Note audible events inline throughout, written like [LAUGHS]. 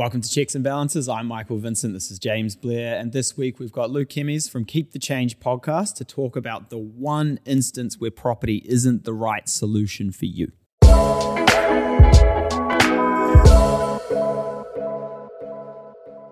Welcome to Cheques and Balances. I'm Michael Vincent. This is James Blair. And this week we've got Luke Kemeys from Keep the Change podcast to talk about the one instance where property isn't the right solution for you.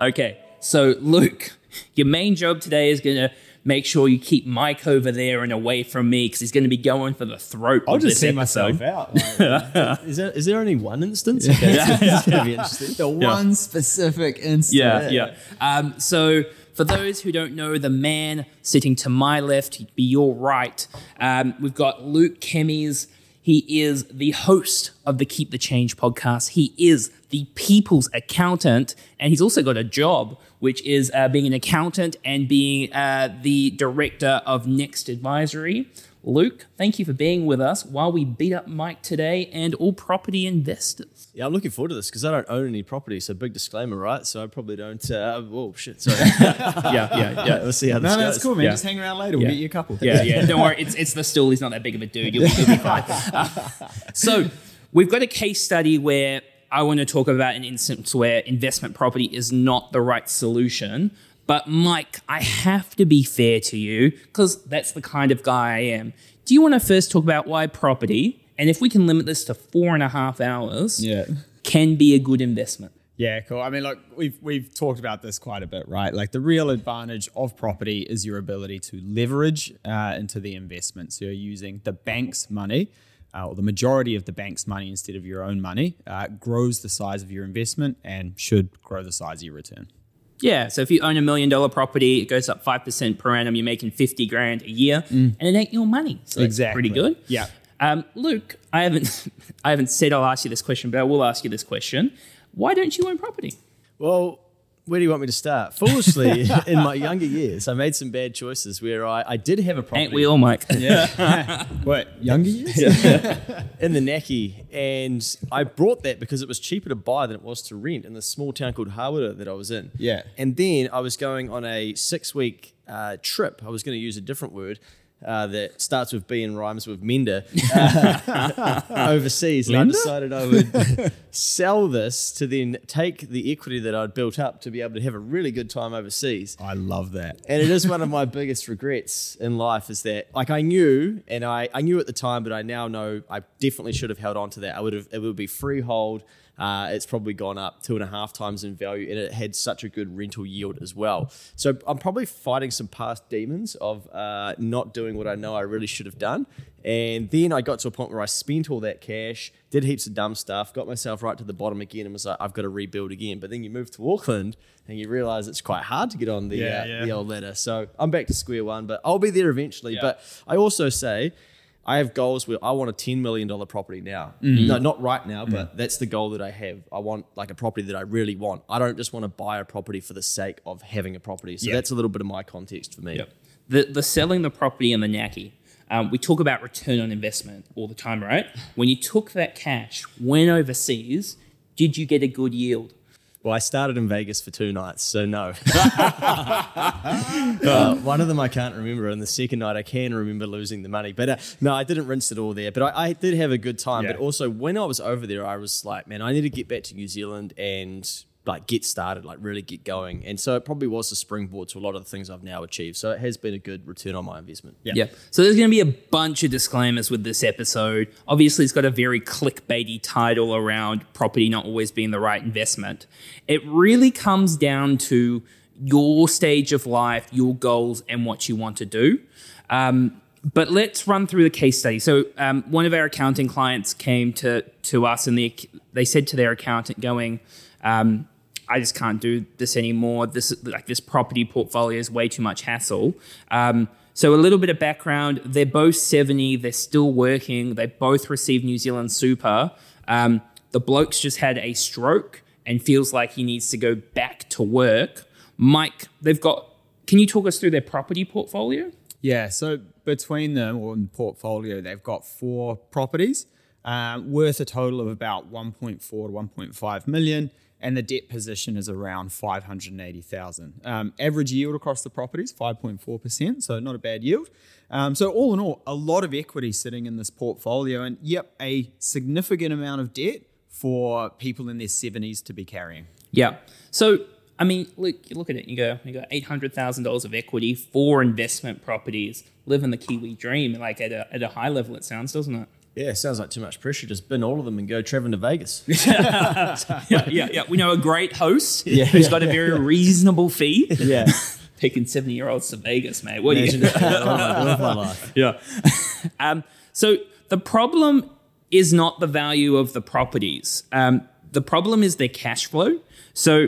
Okay, so Luke, your main job today is going to make sure you keep Mike over there and away from me because he's going to be going for the throat. I'll of just see episode. myself out. Like, [LAUGHS] Is there is there only one instance? Okay, it's gonna be interesting. the one specific instance. Yeah, yeah. Um, so for those who don't know, the man sitting to my left, he'd be your right. Um, we've got Luke Kemeys. He is the host of the Keep the Change podcast. He is the people's accountant, and he's also got a job, which is uh, being an accountant and being uh, the director of Next Advisory. Luke, thank you for being with us while we beat up Mike today and all property investors. Yeah, I'm looking forward to this because I don't own any property, so big disclaimer, right? So I probably don't. Uh, oh shit, sorry. [LAUGHS] Yeah, yeah, yeah, we'll see how this No, goes. no, that's cool, man. Yeah. Just hang around later. We'll Yeah. get you a couple. Yeah, yeah. Don't worry. It's it's the stool. He's not that big of a dude. You'll, you'll be [LAUGHS] fine. Uh, [LAUGHS] so we've got a case study where I want to talk about an instance where investment property is not the right solution. But Mike, I have to be fair to you because that's the kind of guy I am. Do you want to first talk about why property, and if we can limit this to four and a half hours, Yeah. can be a good investment? Yeah, cool. I mean, look, we've we've talked about this quite a bit, right? Like the real advantage of property is your ability to leverage uh, into the investment. So you're using the bank's money, uh, or the majority of the bank's money instead of your own money, uh, grows the size of your investment and should grow the size of your return. Yeah, so if you own a million dollar property, it goes up five percent per annum. You're making fifty grand a year, and it ain't your money. So that's pretty good. Yeah. Um, Luke, I haven't, [LAUGHS] I haven't said I'll ask you this question, but I will ask you this question: Why don't you own property? Well, where do you want me to start? Foolishly, [LAUGHS] in my younger years, I made some bad choices where I, I did have a property Ain't we all, Mike? Yeah. [LAUGHS] What younger years? [LAUGHS] in the Naki, and I brought that because it was cheaper to buy than it was to rent in the small town called Hawera that I was in. Yeah. And then I was going on a six week uh, trip. I was going to use a different word. Uh, that starts with B and rhymes with Mender [LAUGHS] uh, overseas, and I decided I would sell this to then take the equity that I'd built up to be able to have a really good time overseas. I love that. And it is one of my biggest regrets in life is that like I knew and I, I knew at the time, but I now know I definitely should have held on to that. I would have it would be freehold. Uh, it's probably gone up two and a half times in value and it had such a good rental yield as well. So I'm probably fighting some past demons of uh, not doing what I know I really should have done. And then I got to a point where I spent all that cash, did heaps of dumb stuff, got myself right to the bottom again, and was like, I've got to rebuild again. But then you move to Auckland and you realize it's quite hard to get on the, Yeah, uh, yeah. the old ladder. So I'm back to square one, but I'll be there eventually. Yeah. But I also say I have goals where I want a $10 million property now. No, not right now, but that's the goal that I have. I want like a property that I really want. I don't just want to buy a property for the sake of having a property. So Yeah. that's a little bit of my context for me. the the selling the property and the Naki. Um, we talk about return on investment all the time, right? When you took that cash, went overseas, did you get a good yield? Well, I started in Vegas for two nights, so no. [LAUGHS] Uh, one of them I can't remember, and the second night I can remember losing the money. But uh, no, I didn't rinse it all there. But I, I did have a good time. Yeah. But also, when I was over there, I was like, man, I need to get back to New Zealand and like get started, like really get going. And so it probably was the springboard to a lot of the things I've now achieved. So it has been a good return on my investment. Yeah. Yeah. So there's going to be a bunch of disclaimers with this episode. Obviously, it's got a very clickbaity title around property not always being the right investment. It really comes down to your stage of life, your goals, and what you want to do. Um, but let's run through the case study. So um, one of our accounting clients came to to us, and the, they said to their accountant, going. Um, I just can't do this anymore. This like this property portfolio is way too much hassle. Um, so a little bit of background: they're both seventy. They're still working. They both received New Zealand Super. Um, the bloke's just had a stroke and feels like he needs to go back to work. Mike, they've got. Can you talk us through their property portfolio? Yeah, so between them or in portfolio, they've got four properties um, worth a total of about 1.4 to 1.5 million, and the debt position is around 580,000. Um, average yield across the properties 5.4%, so not a bad yield. Um, so all in all, a lot of equity sitting in this portfolio, and yep, a significant amount of debt for people in their 70s to be carrying. Yeah. So I mean, look, you look at it. You go, you got eight hundred thousand dollars of equity, four investment properties, living the Kiwi dream. Like at a at a high level, it sounds, doesn't it? Yeah, sounds like too much pressure. Just bin all of them and go traveling to Vegas. [LAUGHS] yeah, yeah, yeah. We know a great host [LAUGHS] Yeah. who's got a very reasonable fee. yeah. [LAUGHS] Taking seventy year olds to Vegas, mate. What Imagine you? live my life. yeah. um, so the problem is not the value of the properties. Um, the problem is their cash flow. So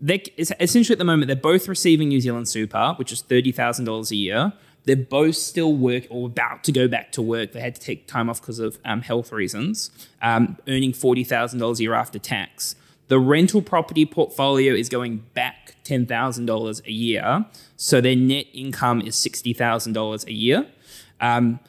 they essentially at the moment they're both receiving New Zealand Super, which is thirty thousand dollars a year. They're both still work or about to go back to work. They had to take time off because of um, health reasons, um, earning forty thousand dollars a year after tax. The rental property portfolio is going back ten thousand dollars a year, so their net income is sixty thousand dollars a year. Um,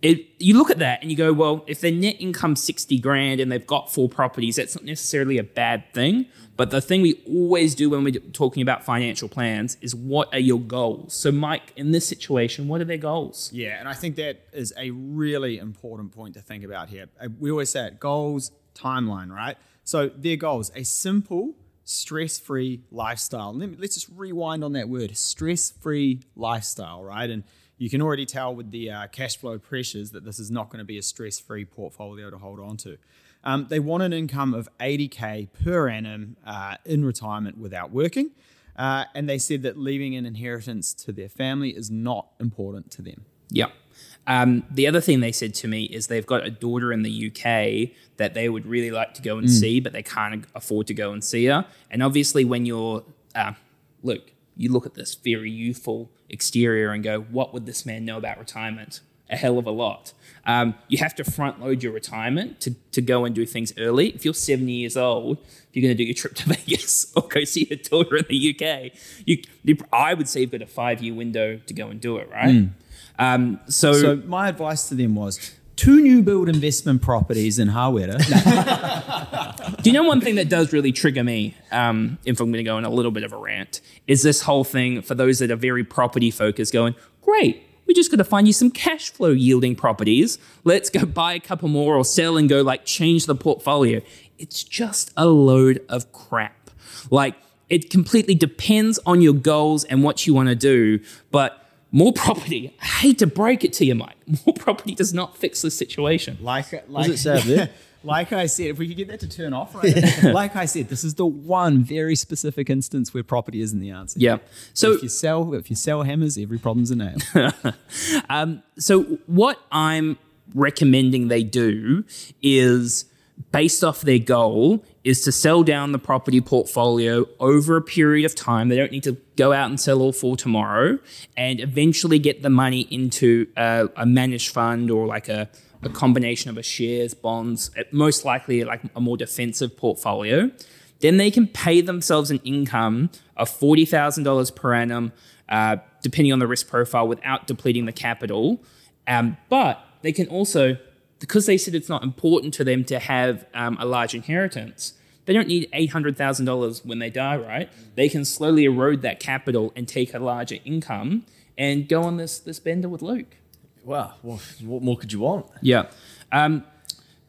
it, you look at that and you go, well, if their net income's 60 grand and they've got four properties, that's not necessarily a bad thing. But the thing we always do when we're talking about financial plans is what are your goals? So, Mike, in this situation, what are their goals? Yeah, and I think that is a really important point to think about here. Uh, We always say it goals, timeline, right? So their goals, a simple, stress free lifestyle. Let let's just rewind on that word stress free lifestyle, right? And you can already tell with the uh, cash flow pressures that this is not going to be a stress free portfolio to hold on to. Um, they want an income of 80K per annum uh, in retirement without working. Uh, and they said that leaving an inheritance to their family is not important to them. Yeah. Um, the other thing they said to me is they've got a daughter in the UK that they would really like to go and see, but they can't afford to go and see her. And obviously, when you're, uh, look, you look at this very youthful exterior and go, what would this man know about retirement? A hell of a lot. Um, you have to front load your retirement to, to go and do things early. If you're 70 years old, if you're going to do your trip to [LAUGHS] Vegas or go see your daughter in the UK, you, you I would say you've got a five year window to go and do it, right? Um, so, So my advice to them was two new build investment properties in Hawera. [LAUGHS] Do you know one thing that does really trigger me, um, if I'm going to go on a little bit of a rant, is this whole thing for those that are very property focused going, great, we just got to find you some cash flow yielding properties. Let's go buy a couple more or sell and go like change the portfolio. It's just a load of crap. Like it completely depends on your goals and what you want to do, but more property, I hate to break it to you, Mike, [LAUGHS] more property does not fix the situation. like, like, it say up like I said, if we could get that to turn off right there. like I said, this is the one very specific instance where property isn't the answer. Yeah. So if you sell if you sell hammers, every problem's a nail. [LAUGHS] Um, so what I'm recommending they do is based off their goal is to sell down the property portfolio over a period of time. They don't need to go out and sell all four tomorrow and eventually get the money into a, a managed fund or like a, a combination of a shares, bonds, uh, most likely like a more defensive portfolio. Then they can pay themselves an income of $40,000 per annum, uh, depending on the risk profile, without depleting the capital. Um, but they can also, because they said it's not important to them to have um, a large inheritance, they don't need $800,000 when they die, right? They can slowly erode that capital and take a larger income and go on this, this bender with Luke. Wow. Well, what more could you want? Yeah. Um,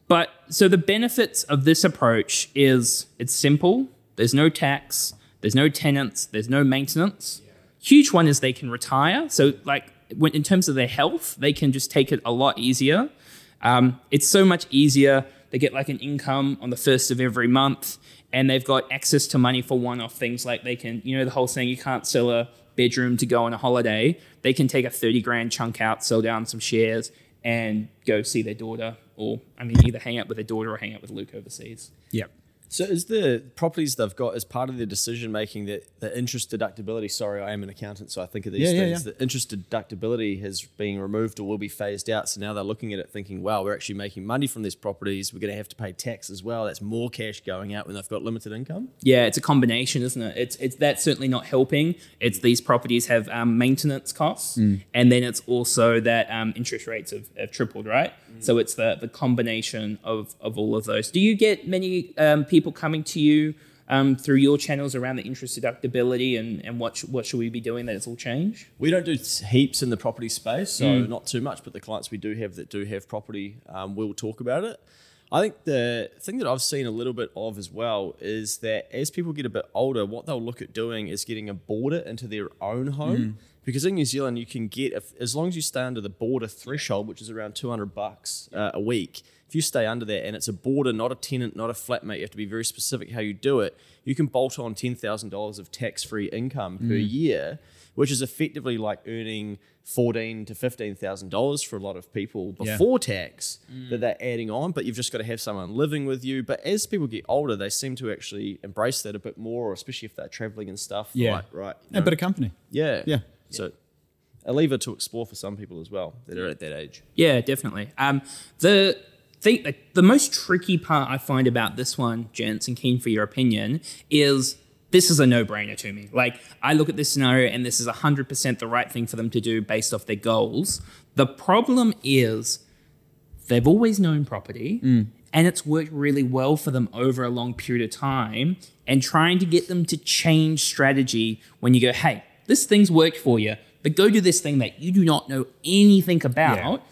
but so the benefits of this approach is it's simple. There's no tax. There's no tenants. There's no maintenance. Huge one is they can retire. So like when, in terms of their health, they can just take it a lot easier. Um, it's so much easier. They get like an income on the first of every month, and they've got access to money for one-off things like they can, you know, the whole saying you can't sell a bedroom to go on a holiday. They can take a thirty grand chunk out, sell down some shares, and go see their daughter, or I mean, either hang out with their daughter or hang out with Luke overseas. yep. So is the properties they've got as part of their decision making that the interest deductibility? Sorry, I am an accountant, so I think of these Yeah, yeah, things. yeah. The interest deductibility has been removed or will be phased out. So now they're looking at it thinking, wow, we're actually making money from these properties. We're going to have to pay tax as well. That's more cash going out when they've got limited income. Yeah, it's a combination, isn't it? It's it's that's certainly not helping. It's these properties have um, maintenance costs, and then it's also that um, interest rates have, have tripled, right? So it's the the combination of of all of those. Do you get many um, people coming to you um, through your channels around the interest deductibility and and what sh- what should we be doing that it's all changed? We don't do heaps in the property space, so not too much. But the clients we do have that do have property, um, will talk about it. I think the thing that I've seen a little bit of as well is that as people get a bit older, what they'll look at doing is getting a boarder into their own home. Because in New Zealand, you can get if, as long as you stay under the boarder threshold, which is around two hundred bucks uh, a week. If you stay under that and it's a boarder, not a tenant, not a flatmate, you have to be very specific how you do it. You can bolt on ten thousand dollars of tax-free income per year, which is effectively like earning fourteen to fifteen thousand dollars for a lot of people Yeah. before tax that they're adding on. But you've just got to have someone living with you. But as people get older, they seem to actually embrace that a bit more, especially if they're traveling and stuff. Yeah. right, right. you A know. bit of company. Yeah. Yeah. So a lever to explore for some people as well that are at that age. Yeah, definitely. Um, the thing, like, the most tricky part I find about this one, gents, and keen for your opinion, is this is a no-brainer to me. Like, I look at this scenario, and this is hundred percent the right thing for them to do based off their goals. The problem is they've always known property. And it's worked really well for them over a long period of time. And trying to get them to change strategy when you go, hey, this thing's worked for you, but go do this thing that you do not know anything about.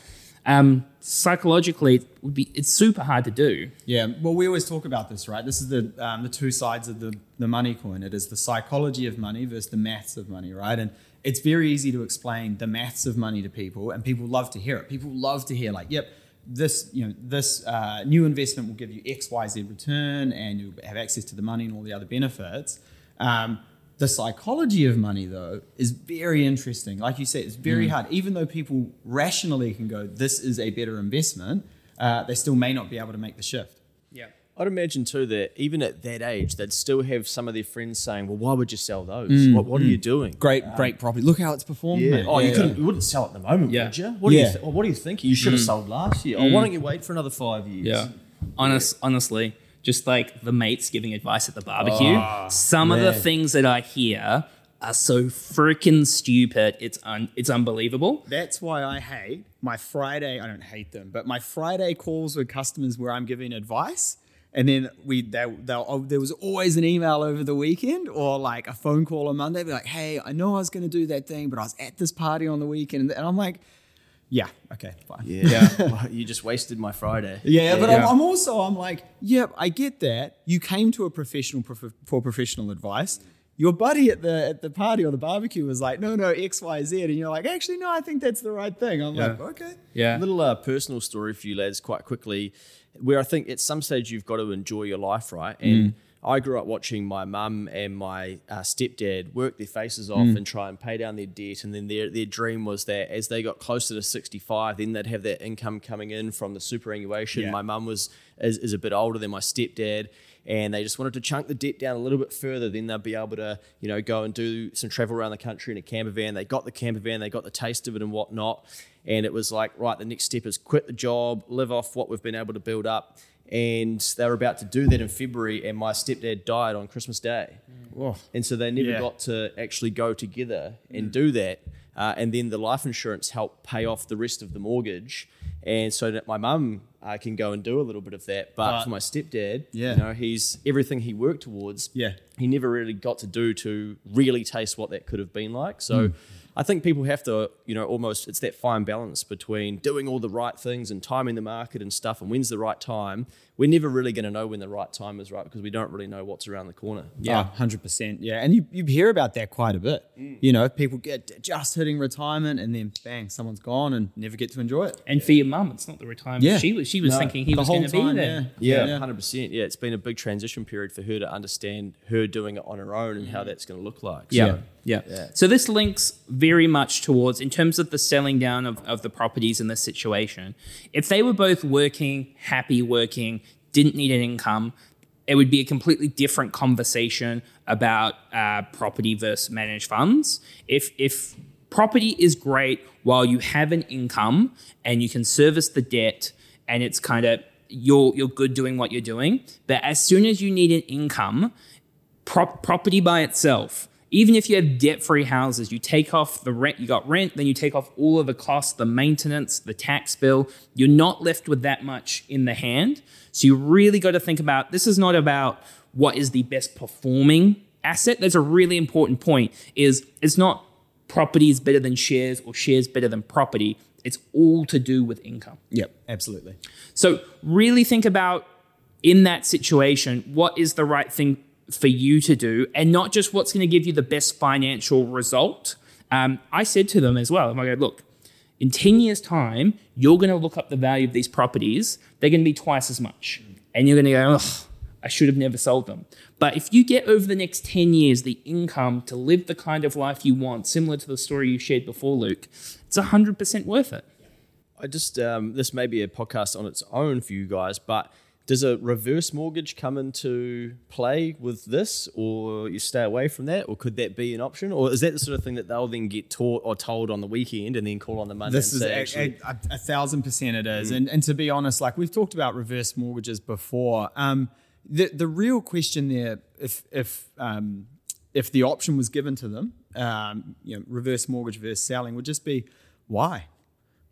Um, psychologically, it would be it's super hard to do. Yeah, well, we always talk about this, right? This is the um, the two sides of the the money coin. It is the psychology of money versus the maths of money, right? And it's very easy to explain the maths of money to people, and people love to hear it. People love to hear, like, yep, this you know this uh, new investment will give you X Y Z return, and you'll have access to the money and all the other benefits. Um, the psychology of money, though, is very interesting. Like you said, it's very mm. hard. Even though people rationally can go, "This is a better investment," uh, they still may not be able to make the shift. Yeah. I'd imagine too that even at that age, they'd still have some of their friends saying, "Well, why would you sell those? Mm. what What are mm. you doing?" Great, um, great property. Look how it's performed. Yeah. mate. Oh, you couldn't. You wouldn't sell at the moment, Yeah. would you? What do Yeah. you? Th- what do you think? You should have sold last year. Oh, why don't you wait for another five years? Yeah. Honest, honestly, just like the mates giving advice at the barbecue, ah, some of the things that I hear are so freaking stupid. It's un, it's unbelievable. That's why I hate my Friday. I don't hate them, but my Friday calls with customers where I'm giving advice, and then we they, they'll oh, there was always an email over the weekend or like a phone call on Monday. Be like, hey, I know I was going to do that thing, but I was at this party on the weekend, and I'm like, yeah, okay, fine. Yeah. [LAUGHS] Well, you just wasted my Friday. Yeah, but Yeah. I'm, I'm also I'm like, yep, I get that. You came to a professional prof- for professional advice. Your buddy at the at the party or the barbecue was like, no, no, X, Y, Z, and you're like, actually, no, I think that's the right thing. I'm like, okay, Yeah. little uh, personal story for you lads, quite quickly, where I think at some stage you've got to enjoy your life, right? And I grew up watching my mum and my uh, stepdad work their faces off and try and pay down their debt, and then their their dream was that as they got closer to sixty five, then they'd have that income coming in from the superannuation. Yeah. My mum was is, is a bit older than my stepdad. And they just wanted to chunk the debt down a little bit further. Then they'll be able to, you know, go and do some travel around the country in a camper van. They got the camper van, they got the taste of it and whatnot. And it was like, right, the next step is quit the job, live off what we've been able to build up. And they were about to do that in February, and my stepdad died on Christmas Day. And so they never Yeah. got to actually go together and do that. Uh, and then the life insurance helped pay off the rest of the mortgage. And so that my mum uh, can go and do a little bit of that. But, But- for my stepdad, Yeah. you know, he's everything he worked towards. Yeah. He never really got to do to really taste what that could have been like. So I think people have to, you know, almost it's that fine balance between doing all the right things and timing the market and stuff and when's the right time. We're never really going to know when the right time is right because we don't really know what's around the corner. Yeah, hundred percent. Yeah, and you, you hear about that quite a bit. Mm. You know, people get just hitting retirement, and then bang, someone's gone and never get to enjoy it. And for your mum, it's not the retirement. Yeah. She was she was No, thinking he was going to be there. yeah. Yeah, hundred percent. Yeah, it's been a big transition period for her to understand her doing it on her own and how mm. that's going to look like. Yeah. So, yeah. Yeah. So this links very much towards, in terms of the selling down of, of the properties in this situation, if they were both working, happy working, didn't need an income, it would be a completely different conversation about uh, property versus managed funds. If if property is great while you have an income and you can service the debt and it's kind of you're you're good doing what you're doing, but as soon as you need an income, prop- property by itself, even if you have debt-free houses, you take off the rent, you got rent, then you take off all of the costs, the maintenance, the tax bill, you're not left with that much in the hand. So you really got to think about this is not about what is the best performing asset. That's a really important point is it's not property is better than shares or shares better than property. It's all to do with income. Yep, absolutely. So really think about in that situation, what is the right thing for you to do, and not just what's going to give you the best financial result. Um, I said to them as well, I go, look, in 10 years' time, you're going to look up the value of these properties. They're going to be twice as much. And you're going to go, oh, I should have never sold them. But if you get over the next 10 years the income to live the kind of life you want, similar to the story you shared before, Luke, it's 100% worth it. I just um, this may be a podcast on its own for you guys, but does a reverse mortgage come into play with this, or you stay away from that, or could that be an option, or is that the sort of thing that they'll then get taught or told on the weekend and then call on the Monday? This is say, a, actually, a, a thousand percent it is. And, and to be honest, like we've talked about reverse mortgages before. Um, the the real question there, if if um, if the option was given to them, um, you know, reverse mortgage versus selling, would just be why.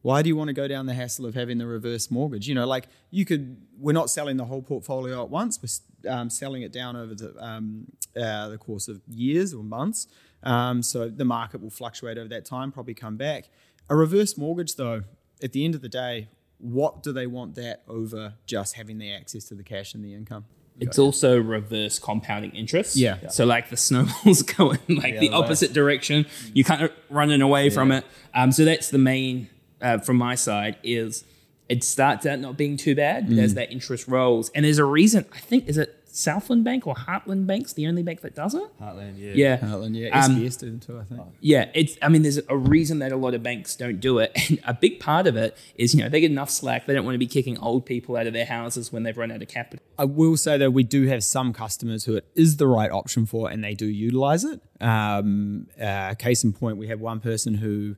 Why do you want to go down the hassle of having the reverse mortgage? You know, like you could, we're not selling the whole portfolio at once. We're um, selling it down over the, um, uh, the course of years or months. Um, so the market will fluctuate over that time, probably come back. A reverse mortgage, though, at the end of the day, what do they want that over just having the access to the cash and the income? It's also reverse compounding interest. Yeah. So like the snowballs [LAUGHS] going like the other way. opposite direction. You kind of running away from it. Um, so that's the main uh, from my side is it starts out not being too bad, but as that interest rolls, and there's a reason. I think is it Southland Bank or Heartland Bank's the only bank that does it. Heartland, yeah. Yeah. Heartland, yeah, Um, SBS did it too, I think. Yeah, it's. I mean, there's a reason that a lot of banks don't do it, [LAUGHS] and a big part of it is you know they get enough slack. They don't want to be kicking old people out of their houses when they've run out of capital. I will say that we do have some customers who it is the right option for, and they do utilize it. Um, uh, case in point, we have one person who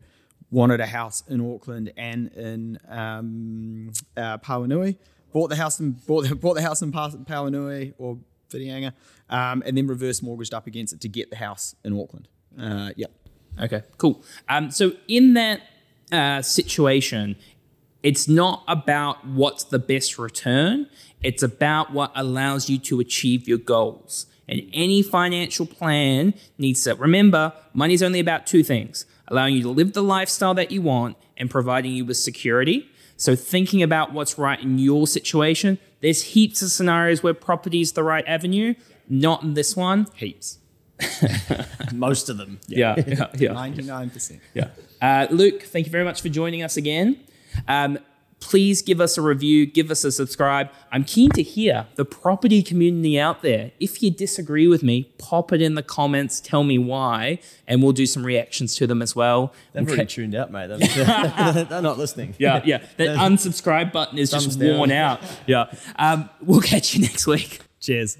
wanted a house in Auckland and in um, uh. Bought the house in bought the, [LAUGHS] bought the house in Pa- or Whitianga, um, and then reverse mortgaged up against it to get the house in Auckland. Uh, yep. Okay, cool. Um, so in that uh, situation, it's not about what's the best return. It's about what allows you to achieve your goals. And any financial plan needs to remember money's only about two things allowing you to live the lifestyle that you want and providing you with security. So, thinking about what's right in your situation, there's heaps of scenarios where property is the right avenue, not in this one. Heaps. [LAUGHS] Most of them. Yeah, yeah, yeah. Ninety nine percent. Yeah. Uh, Luke, thank you very much for joining us again. Um, please give us a review, give us a subscribe. I'm keen to hear the property community out there. If you disagree with me, pop it in the comments, tell me why, and we'll do some reactions to them as well. They've Okay. already tuned out, mate. [LAUGHS] [LAUGHS] They're, not listening. Yeah, yeah. That [LAUGHS] unsubscribe button is just down. worn out. Yeah. Um, we'll catch you next week. Cheers.